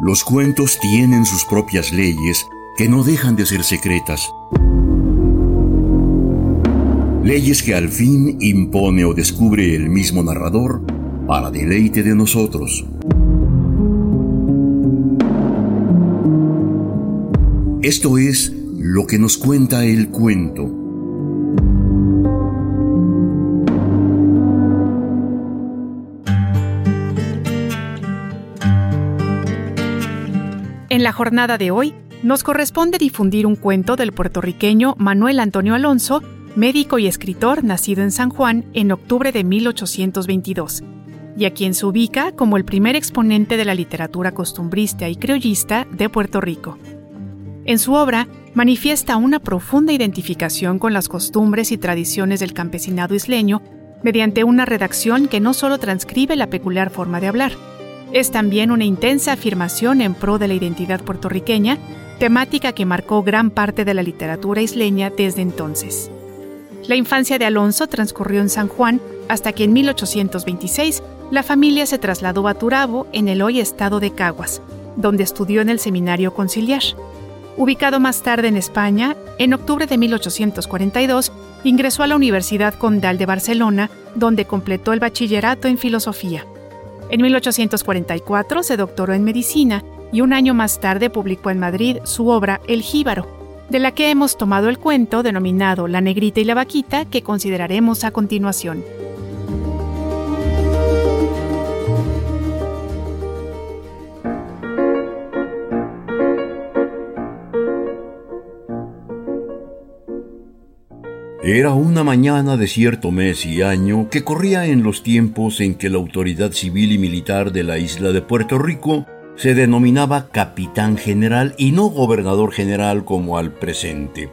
Los cuentos tienen sus propias leyes que no dejan de ser secretas. Leyes que al fin impone o descubre el mismo narrador para deleite de nosotros. Esto es lo que nos cuenta el cuento. La jornada de hoy, nos corresponde difundir un cuento del puertorriqueño Manuel Antonio Alonso, médico y escritor nacido en San Juan en octubre de 1822, y a quien se ubica como el primer exponente de la literatura costumbrista y criollista de Puerto Rico. En su obra manifiesta una profunda identificación con las costumbres y tradiciones del campesinado isleño mediante una redacción que no solo transcribe la peculiar forma de hablar, es también una intensa afirmación en pro de la identidad puertorriqueña, temática que marcó gran parte de la literatura isleña desde entonces. La infancia de Alonso transcurrió en San Juan hasta que en 1826 la familia se trasladó a Turabo, en el hoy estado de Caguas, donde estudió en el Seminario Conciliar. Ubicado más tarde en España, en octubre de 1842 ingresó a la Universidad Condal de Barcelona, donde completó el bachillerato en filosofía. En 1844 se doctoró en medicina y un año más tarde publicó en Madrid su obra El Jíbaro, de la que hemos tomado el cuento denominado La Negrita y la Vaquita que consideraremos a continuación. Era una mañana de cierto mes y año que corría en los tiempos en que la autoridad civil y militar de la isla de Puerto Rico se denominaba capitán general y no gobernador general como al presente.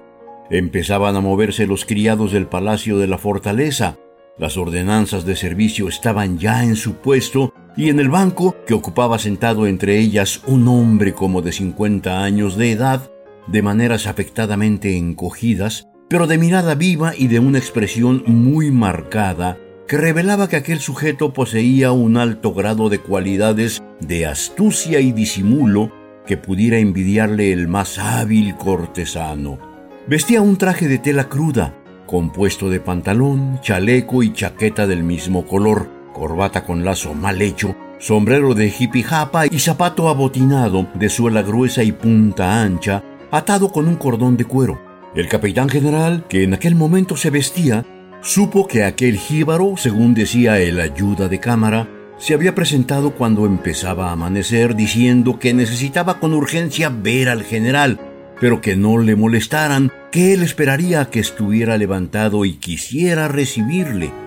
Empezaban a moverse los criados del palacio de la fortaleza, las ordenanzas de servicio estaban ya en su puesto y en el banco, que ocupaba sentado entre ellas un hombre como de 50 años de edad, de maneras afectadamente encogidas, pero de mirada viva y de una expresión muy marcada que revelaba que aquel sujeto poseía un alto grado de cualidades de astucia y disimulo que pudiera envidiarle el más hábil cortesano. Vestía un traje de tela cruda, compuesto de pantalón, chaleco y chaqueta del mismo color, corbata con lazo mal hecho, sombrero de jipijapa y zapato abotinado de suela gruesa y punta ancha, atado con un cordón de cuero. El capitán general, que en aquel momento se vestía, supo que aquel jíbaro, según decía el ayuda de cámara, se había presentado cuando empezaba a amanecer diciendo que necesitaba con urgencia ver al general, pero que no le molestaran, que él esperaría a que estuviera levantado y quisiera recibirle.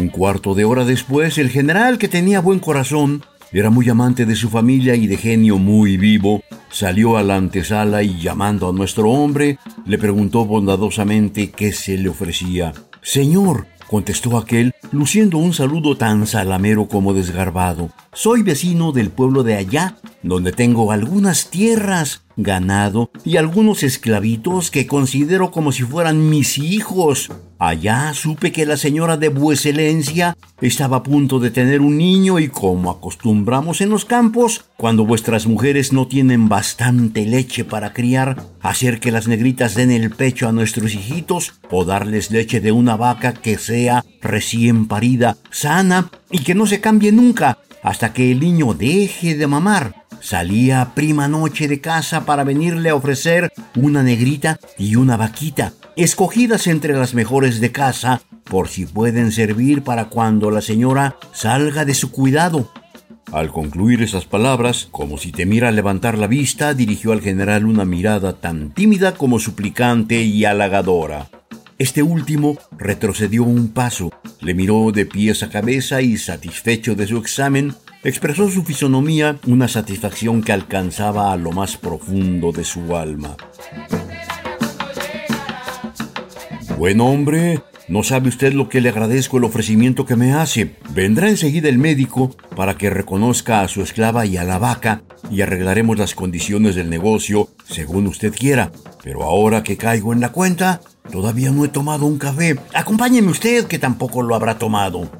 Un cuarto de hora después, el general, que tenía buen corazón, era muy amante de su familia y de genio muy vivo, salió a la antesala y llamando a nuestro hombre, le preguntó bondadosamente qué se le ofrecía. Señor, contestó aquel, luciendo un saludo tan salamero como desgarbado. Soy vecino del pueblo de allá, donde tengo algunas tierras, ganado y algunos esclavitos que considero como si fueran mis hijos. Allá supe que la señora de Vueselencia estaba a punto de tener un niño y como acostumbramos en los campos, cuando vuestras mujeres no tienen bastante leche para criar, hacer que las negritas den el pecho a nuestros hijitos o darles leche de una vaca que sea recién parida, sana y que no se cambie nunca hasta que el niño deje de mamar. Salía prima noche de casa para venirle a ofrecer una negrita y una vaquita escogidas entre las mejores de casa, por si pueden servir para cuando la señora salga de su cuidado. Al concluir esas palabras, como si temiera levantar la vista, dirigió al general una mirada tan tímida como suplicante y halagadora. Este último retrocedió un paso, le miró de pies a cabeza y, satisfecho de su examen, expresó su fisonomía una satisfacción que alcanzaba a lo más profundo de su alma. Buen hombre, no sabe usted lo que le agradezco el ofrecimiento que me hace. Vendrá enseguida el médico para que reconozca a su esclava y a la vaca y arreglaremos las condiciones del negocio según usted quiera. Pero ahora que caigo en la cuenta, Todavía no he tomado un café. Acompáñeme usted, que tampoco lo habrá tomado.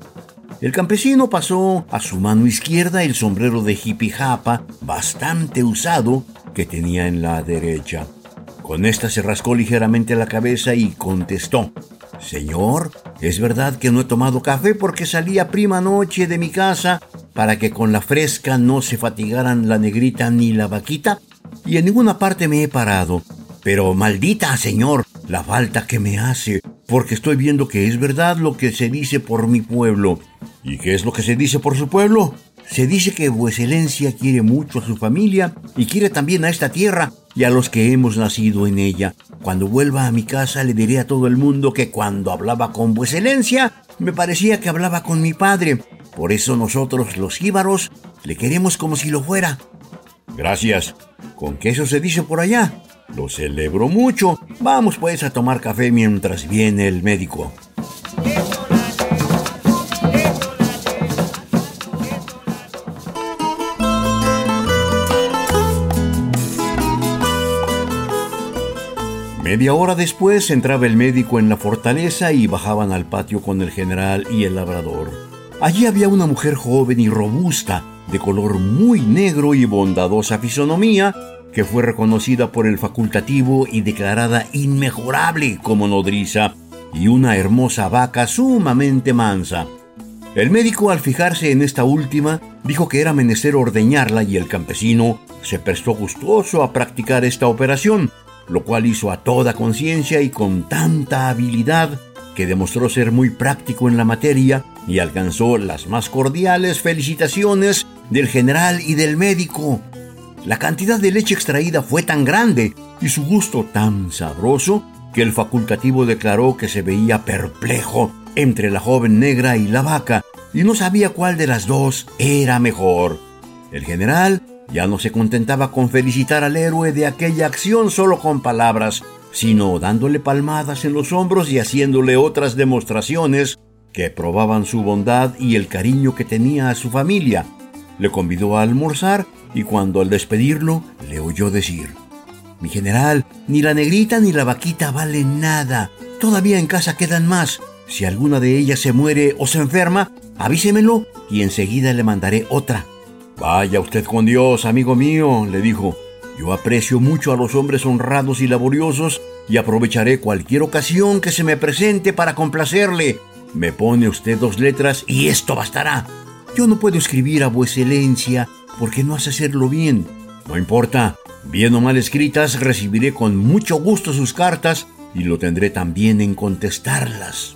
El campesino pasó a su mano izquierda el sombrero de japa bastante usado que tenía en la derecha. Con esta se rascó ligeramente la cabeza y contestó, Señor, es verdad que no he tomado café porque salí a prima noche de mi casa para que con la fresca no se fatigaran la negrita ni la vaquita y en ninguna parte me he parado. Pero maldita, Señor, la falta que me hace, porque estoy viendo que es verdad lo que se dice por mi pueblo. ¿Y qué es lo que se dice por su pueblo? Se dice que Vueselencia quiere mucho a su familia y quiere también a esta tierra y a los que hemos nacido en ella. Cuando vuelva a mi casa le diré a todo el mundo que cuando hablaba con Vueselencia me parecía que hablaba con mi padre. Por eso nosotros los íbaros le queremos como si lo fuera. Gracias. ¿Con qué eso se dice por allá? Lo celebro mucho. Vamos pues a tomar café mientras viene el médico. Media hora después entraba el médico en la fortaleza y bajaban al patio con el general y el labrador. Allí había una mujer joven y robusta, de color muy negro y bondadosa fisonomía, que fue reconocida por el facultativo y declarada inmejorable como nodriza, y una hermosa vaca sumamente mansa. El médico, al fijarse en esta última, dijo que era menester ordeñarla y el campesino se prestó gustoso a practicar esta operación, lo cual hizo a toda conciencia y con tanta habilidad que demostró ser muy práctico en la materia y alcanzó las más cordiales felicitaciones del general y del médico. La cantidad de leche extraída fue tan grande y su gusto tan sabroso que el facultativo declaró que se veía perplejo entre la joven negra y la vaca y no sabía cuál de las dos era mejor. El general ya no se contentaba con felicitar al héroe de aquella acción solo con palabras, sino dándole palmadas en los hombros y haciéndole otras demostraciones que probaban su bondad y el cariño que tenía a su familia. Le convidó a almorzar y cuando al despedirlo le oyó decir, Mi general, ni la negrita ni la vaquita valen nada. Todavía en casa quedan más. Si alguna de ellas se muere o se enferma, avísemelo y enseguida le mandaré otra. Vaya usted con Dios, amigo mío, le dijo. Yo aprecio mucho a los hombres honrados y laboriosos y aprovecharé cualquier ocasión que se me presente para complacerle. Me pone usted dos letras y esto bastará. Yo no puedo escribir a vueselencia porque no hace hacerlo bien. No importa, bien o mal escritas, recibiré con mucho gusto sus cartas y lo tendré también en contestarlas.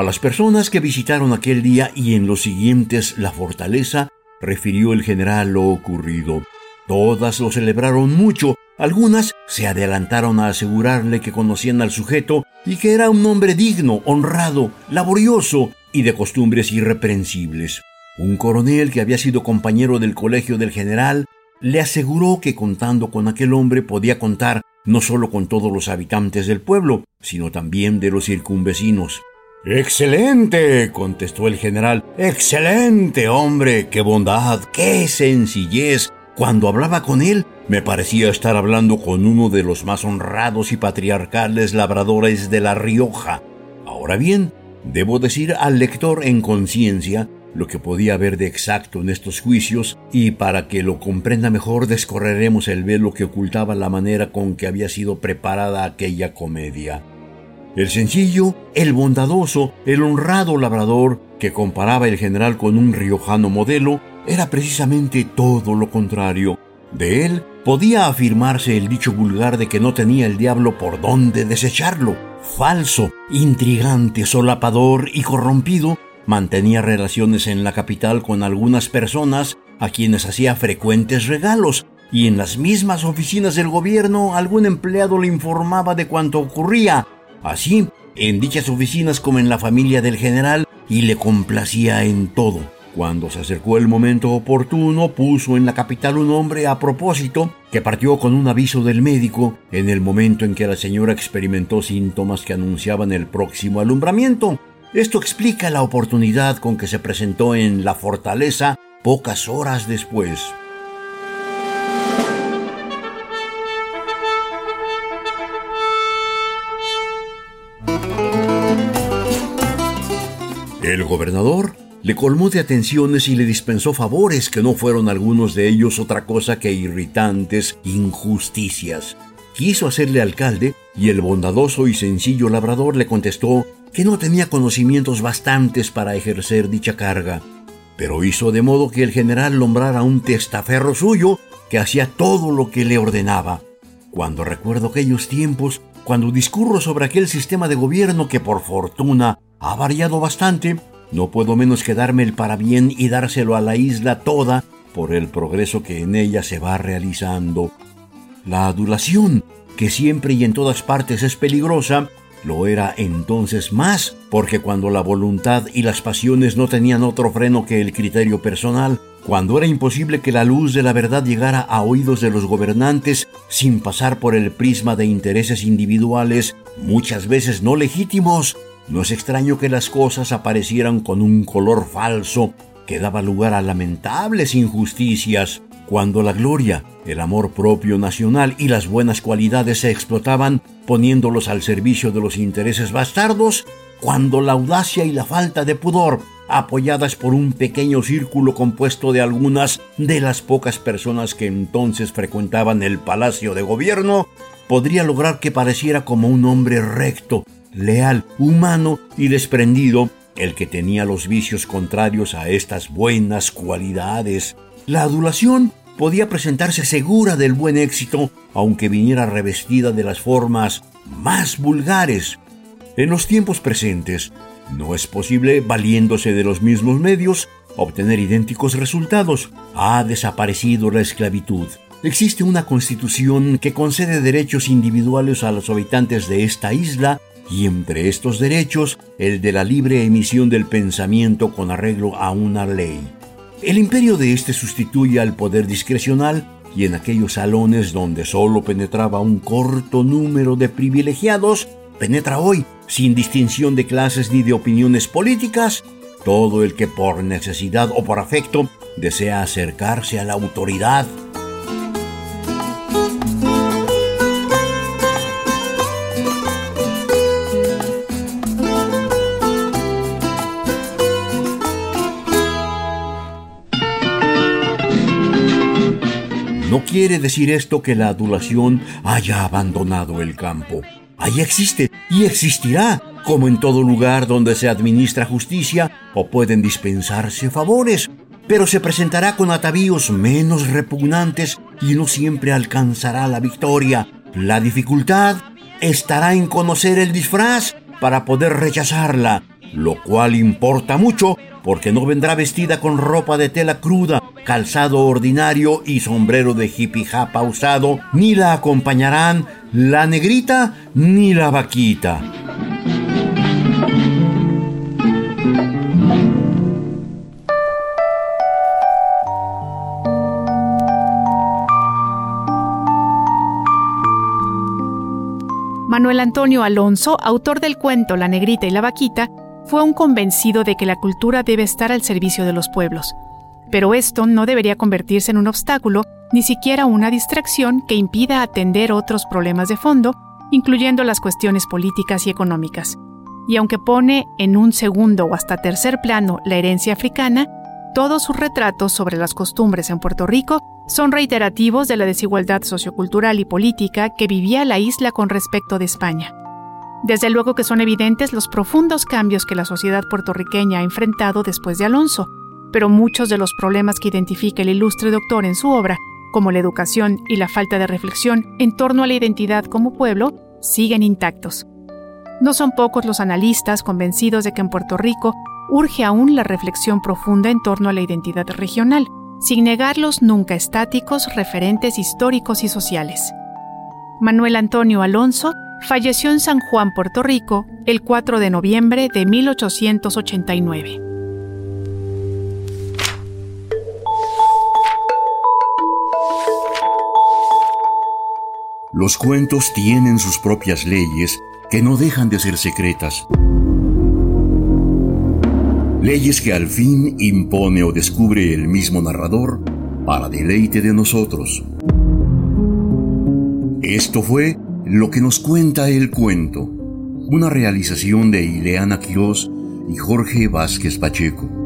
A las personas que visitaron aquel día y en los siguientes la fortaleza, refirió el general lo ocurrido. Todas lo celebraron mucho, algunas se adelantaron a asegurarle que conocían al sujeto y que era un hombre digno, honrado, laborioso y de costumbres irreprensibles. Un coronel que había sido compañero del colegio del general le aseguró que contando con aquel hombre podía contar no solo con todos los habitantes del pueblo, sino también de los circunvecinos. Excelente, contestó el general. Excelente, hombre, qué bondad, qué sencillez. Cuando hablaba con él, me parecía estar hablando con uno de los más honrados y patriarcales labradores de La Rioja. Ahora bien, debo decir al lector en conciencia lo que podía haber de exacto en estos juicios, y para que lo comprenda mejor descorreremos el velo que ocultaba la manera con que había sido preparada aquella comedia. El sencillo, el bondadoso, el honrado labrador que comparaba el general con un riojano modelo, era precisamente todo lo contrario. De él podía afirmarse el dicho vulgar de que no tenía el diablo por dónde desecharlo. Falso, intrigante, solapador y corrompido, mantenía relaciones en la capital con algunas personas a quienes hacía frecuentes regalos, y en las mismas oficinas del gobierno algún empleado le informaba de cuanto ocurría, Así, en dichas oficinas como en la familia del general, y le complacía en todo. Cuando se acercó el momento oportuno, puso en la capital un hombre a propósito que partió con un aviso del médico en el momento en que la señora experimentó síntomas que anunciaban el próximo alumbramiento. Esto explica la oportunidad con que se presentó en la fortaleza pocas horas después. El gobernador le colmó de atenciones y le dispensó favores que no fueron algunos de ellos otra cosa que irritantes injusticias. Quiso hacerle alcalde y el bondadoso y sencillo labrador le contestó que no tenía conocimientos bastantes para ejercer dicha carga, pero hizo de modo que el general nombrara un testaferro suyo que hacía todo lo que le ordenaba. Cuando recuerdo aquellos tiempos, cuando discurro sobre aquel sistema de gobierno que por fortuna ha variado bastante, no puedo menos que darme el parabién y dárselo a la isla toda por el progreso que en ella se va realizando. La adulación, que siempre y en todas partes es peligrosa, lo era entonces más, porque cuando la voluntad y las pasiones no tenían otro freno que el criterio personal, cuando era imposible que la luz de la verdad llegara a oídos de los gobernantes sin pasar por el prisma de intereses individuales, muchas veces no legítimos, no es extraño que las cosas aparecieran con un color falso que daba lugar a lamentables injusticias, cuando la gloria, el amor propio nacional y las buenas cualidades se explotaban poniéndolos al servicio de los intereses bastardos, cuando la audacia y la falta de pudor, apoyadas por un pequeño círculo compuesto de algunas de las pocas personas que entonces frecuentaban el palacio de gobierno, podría lograr que pareciera como un hombre recto, leal, humano y desprendido, el que tenía los vicios contrarios a estas buenas cualidades. La adulación podía presentarse segura del buen éxito, aunque viniera revestida de las formas más vulgares. En los tiempos presentes, no es posible, valiéndose de los mismos medios, obtener idénticos resultados. Ha desaparecido la esclavitud. Existe una constitución que concede derechos individuales a los habitantes de esta isla y entre estos derechos el de la libre emisión del pensamiento con arreglo a una ley. El imperio de éste sustituye al poder discrecional y en aquellos salones donde solo penetraba un corto número de privilegiados, penetra hoy, sin distinción de clases ni de opiniones políticas, todo el que por necesidad o por afecto desea acercarse a la autoridad quiere decir esto que la adulación haya abandonado el campo. Ahí existe y existirá, como en todo lugar donde se administra justicia o pueden dispensarse favores, pero se presentará con atavíos menos repugnantes y no siempre alcanzará la victoria. La dificultad estará en conocer el disfraz para poder rechazarla, lo cual importa mucho porque no vendrá vestida con ropa de tela cruda calzado ordinario y sombrero de hippie japa usado, ni la acompañarán la negrita ni la vaquita. Manuel Antonio Alonso, autor del cuento La negrita y la vaquita, fue un convencido de que la cultura debe estar al servicio de los pueblos pero esto no debería convertirse en un obstáculo, ni siquiera una distracción que impida atender otros problemas de fondo, incluyendo las cuestiones políticas y económicas. Y aunque pone en un segundo o hasta tercer plano la herencia africana, todos sus retratos sobre las costumbres en Puerto Rico son reiterativos de la desigualdad sociocultural y política que vivía la isla con respecto de España. Desde luego que son evidentes los profundos cambios que la sociedad puertorriqueña ha enfrentado después de Alonso, pero muchos de los problemas que identifica el ilustre doctor en su obra, como la educación y la falta de reflexión en torno a la identidad como pueblo, siguen intactos. No son pocos los analistas convencidos de que en Puerto Rico urge aún la reflexión profunda en torno a la identidad regional, sin negar los nunca estáticos referentes históricos y sociales. Manuel Antonio Alonso falleció en San Juan, Puerto Rico, el 4 de noviembre de 1889. Los cuentos tienen sus propias leyes que no dejan de ser secretas. Leyes que al fin impone o descubre el mismo narrador para deleite de nosotros. Esto fue lo que nos cuenta el cuento, una realización de Ileana Quirós y Jorge Vázquez Pacheco.